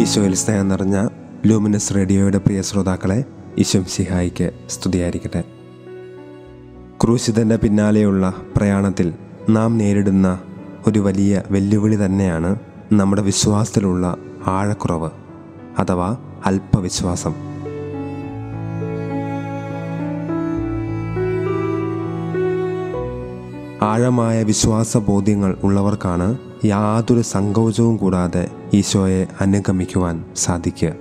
ഈശോയിൽ സ്നേഹം നിറഞ്ഞ ലൂമിനസ് റേഡിയോയുടെ പ്രിയ ശ്രോതാക്കളെ ഈശോം സിഹായിക്ക് സ്തുതിയായിരിക്കട്ടെ. ക്രൂശിതന്റെ പിന്നാലെയുള്ള പ്രയാണത്തിൽ നാം നേരിടുന്ന ഒരു വലിയ വെല്ലുവിളി തന്നെയാണ് നമ്മുടെ വിശ്വാസത്തിലുള്ള ആഴക്കുറവ് അഥവാ അല്പവിശ്വാസം. ആഴമായ വിശ്വാസ ബോധ്യങ്ങൾ ഉള്ളവർക്കാണ് യാതൊരു സങ്കോചവും കൂടാതെ ഈശോയെ അനുഗമിക്കുവാൻ സാധിക്കുക.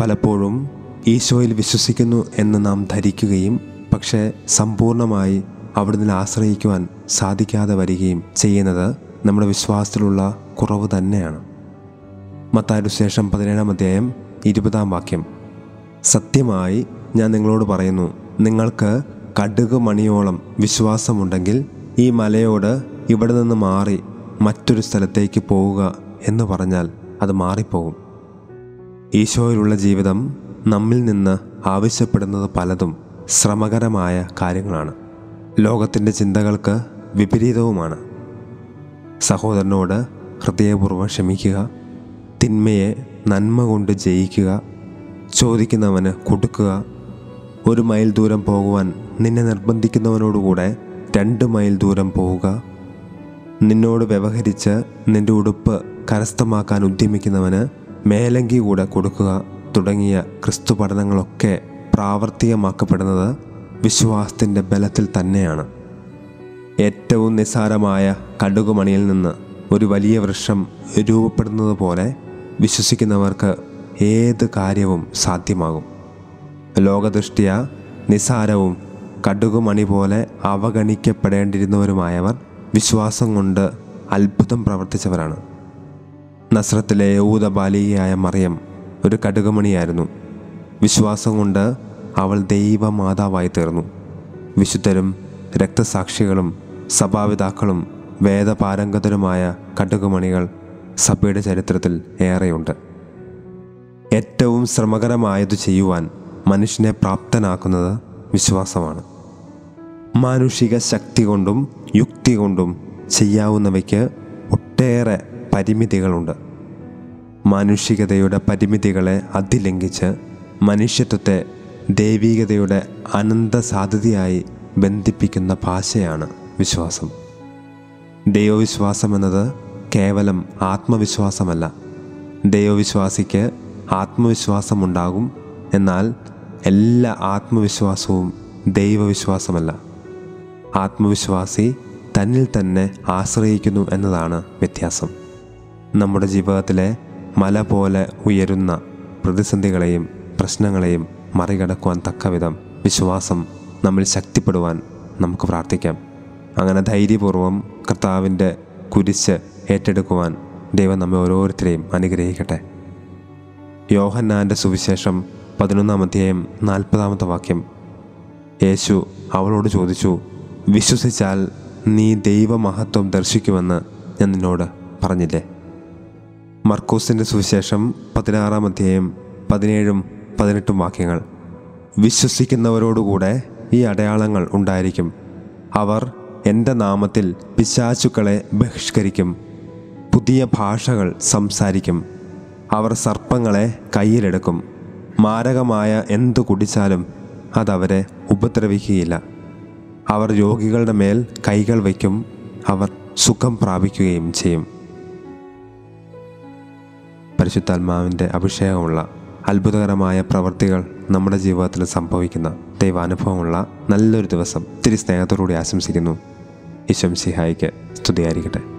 പലപ്പോഴും ഈശോയിൽ വിശ്വസിക്കുന്നു എന്ന് നാം ധരിക്കുകയും പക്ഷേ സമ്പൂർണമായി അവിടുന്ന് ആശ്രയിക്കുവാൻ സാധിക്കാതെ വരികയും ചെയ്യുന്നത് നമ്മുടെ വിശ്വാസത്തിലുള്ള കുറവ് തന്നെയാണ്. മത്തായുടെ ശേഷം പതിനേഴാം അധ്യായം ഇരുപതാം വാക്യം. സത്യമായി ഞാൻ നിങ്ങളോട് പറയുന്നു നിങ്ങൾക്ക് കടുക് മണിയോളം വിശ്വാസമുണ്ടെങ്കിൽ ഈ മലയോട് ഇവിടെ നിന്ന് മാറി മറ്റൊരു സ്ഥലത്തേക്ക് പോവുക എന്ന് പറഞ്ഞാൽ അത് മാറിപ്പോകും. ഈശോയിലുള്ള ജീവിതം നമ്മിൽ നിന്ന് ആവശ്യപ്പെടുന്നത് പലതും ശ്രമകരമായ കാര്യങ്ങളാണ്. ലോകത്തിന്റെ ചിന്തകൾക്ക് വിപരീതവുമാണ്. സഹോദരനോട് ഹൃദയപൂർവം ക്ഷമിക്കുക. തിന്മയെ നന്മ കൊണ്ട് ജയിക്കുക. ചോദിക്കുന്നവന് കൊടുക്കുക. ഒരു മൈൽ ദൂരം പോകുവാൻ നിന്നെ നിർബന്ധിക്കുന്നവനോടുകൂടെ രണ്ട് മൈൽ ദൂരം പോവുക. നിന്നോട് വ്യവഹരിച്ച് നിന്റെ ഉടുപ്പ് കരസ്ഥമാക്കാൻ ഉദ്യമിക്കുന്നവന് മേലങ്കി കൂടെ കൊടുക്കുക തുടങ്ങിയ ക്രിസ്തു പഠനങ്ങളൊക്കെ പ്രാവർത്തികമാക്കപ്പെടുന്നത് വിശ്വാസത്തിന്റെ ബലത്തിൽ തന്നെയാണ്. ഏറ്റവും നിസ്സാരമായ കടുകുമണിയിൽ നിന്ന് ഒരു വലിയ വൃക്ഷം രൂപപ്പെടുന്നത് പോലെ വിശ്വസിക്കുന്നവർക്ക് ഏത് കാര്യവും സാധ്യമാകും. ലോകദൃഷ്ടിയ നിസ്സാരവും കടുകുമണി പോലെ അവഗണിക്കപ്പെടേണ്ടിരുന്നവരുമായവർ വിശ്വാസം കൊണ്ട് അത്ഭുതം പ്രവർത്തിച്ചവരാണ്. നസ്രത്തിലെ യഹൂദ ബാലികയായ മറിയം ഒരു കടുകുമണിയായിരുന്നു. വിശ്വാസം കൊണ്ട് അവൾ ദൈവമാതാവായി തീർന്നു വിശുദ്ധരും രക്തസാക്ഷികളും സഭാപിതാക്കളും വേദപാരംഗതരുമായ കടുകുമണികൾ സഭയുടെ ചരിത്രത്തിൽ ഏറെയുണ്ട്. ഏറ്റവും ശ്രമകരമായത് ചെയ്യുവാൻ മനുഷ്യനെ പ്രാപ്തനാക്കുന്നത് വിശ്വാസമാണ്. മാനുഷിക ശക്തി കൊണ്ടും യുക്തി കൊണ്ടും ചെയ്യാവുന്നവയ്ക്ക് ഒട്ടേറെ പരിമിതികളുണ്ട്. മാനുഷികതയുടെ പരിമിതികളെ അതിലംഘിച്ച് മനുഷ്യത്വത്തെ ദൈവികതയുടെ അനന്ത സാധ്യതയായി ബന്ധിപ്പിക്കുന്ന ഭാഷയാണ് വിശ്വാസം. ദൈവവിശ്വാസം എന്നത് കേവലം ആത്മവിശ്വാസമല്ല. ദൈവവിശ്വാസിക്ക് ആത്മവിശ്വാസമുണ്ടാകും എന്നാൽ എല്ലാ ആത്മവിശ്വാസവും ദൈവവിശ്വാസമല്ല. ആത്മവിശ്വാസി തന്നിൽ തന്നെ ആശ്രയിക്കുന്നു എന്നതാണ് വ്യത്യാസം. നമ്മുടെ ജീവിതത്തിലെ മല പോലെ ഉയരുന്ന പ്രതിസന്ധികളെയും പ്രശ്നങ്ങളെയും മറികടക്കുവാൻ തക്കവിധം വിശ്വാസം നമ്മിൽ ശക്തിപ്പെടുവാൻ നമുക്ക് പ്രാർത്ഥിക്കാം. അങ്ങനെ ധൈര്യപൂർവം കർത്താവിന്റെ കുരിശ് ഏറ്റെടുക്കുവാൻ ദൈവം നമ്മെ ഓരോരുത്തരെയും അനുഗ്രഹിക്കട്ടെ. യോഹന്നാന്റെ സുവിശേഷം പതിനൊന്നാം അധ്യായം നാൽപ്പതാമത്തെ വാക്യം. യേശു അവളോട് ചോദിച്ചു വിശ്വസിച്ചാൽ നീ ദൈവമഹത്വം ദർശിക്കുമെന്ന് ഞാൻ നിന്നോട് പറഞ്ഞില്ലേ? മർക്കോസിന്റെ സുവിശേഷം പതിനാറാം അധ്യായം പതിനേഴും പതിനെട്ടും വാക്യങ്ങൾ. വിശ്വസിക്കുന്നവരോടുകൂടെ ഈ അടയാളങ്ങൾ ഉണ്ടായിരിക്കും. അവർ എന്റെ നാമത്തിൽ പിശാചുക്കളെ ബഹിഷ്കരിക്കും. പുതിയ ഭാഷകൾ സംസാരിക്കും. അവർ സർപ്പങ്ങളെ കയ്യിലെടുക്കും. മാരകമായ എന്തു കുടിച്ചാലും അതവരെ ഉപദ്രവിക്കുകയില്ല. അവർ രോഗികളുടെ മേൽ കൈകൾ വയ്ക്കും അവർ സുഖം പ്രാപിക്കുകയും ചെയ്യും. പരിശുദ്ധാത്മാവിന്റെ അഭിഷേകമുള്ള അത്ഭുതകരമായ പ്രവൃത്തികൾ നമ്മുടെ ജീവിതത്തിൽ സംഭവിക്കുന്ന ദൈവാനുഭവമുള്ള നല്ലൊരു ദിവസം തിരി സ്നേഹത്തോടുകൂടി ആശംസിക്കുന്നു. ഈശ്വം സിഹായിക്ക് സ്തുതിയായിരിക്കട്ടെ.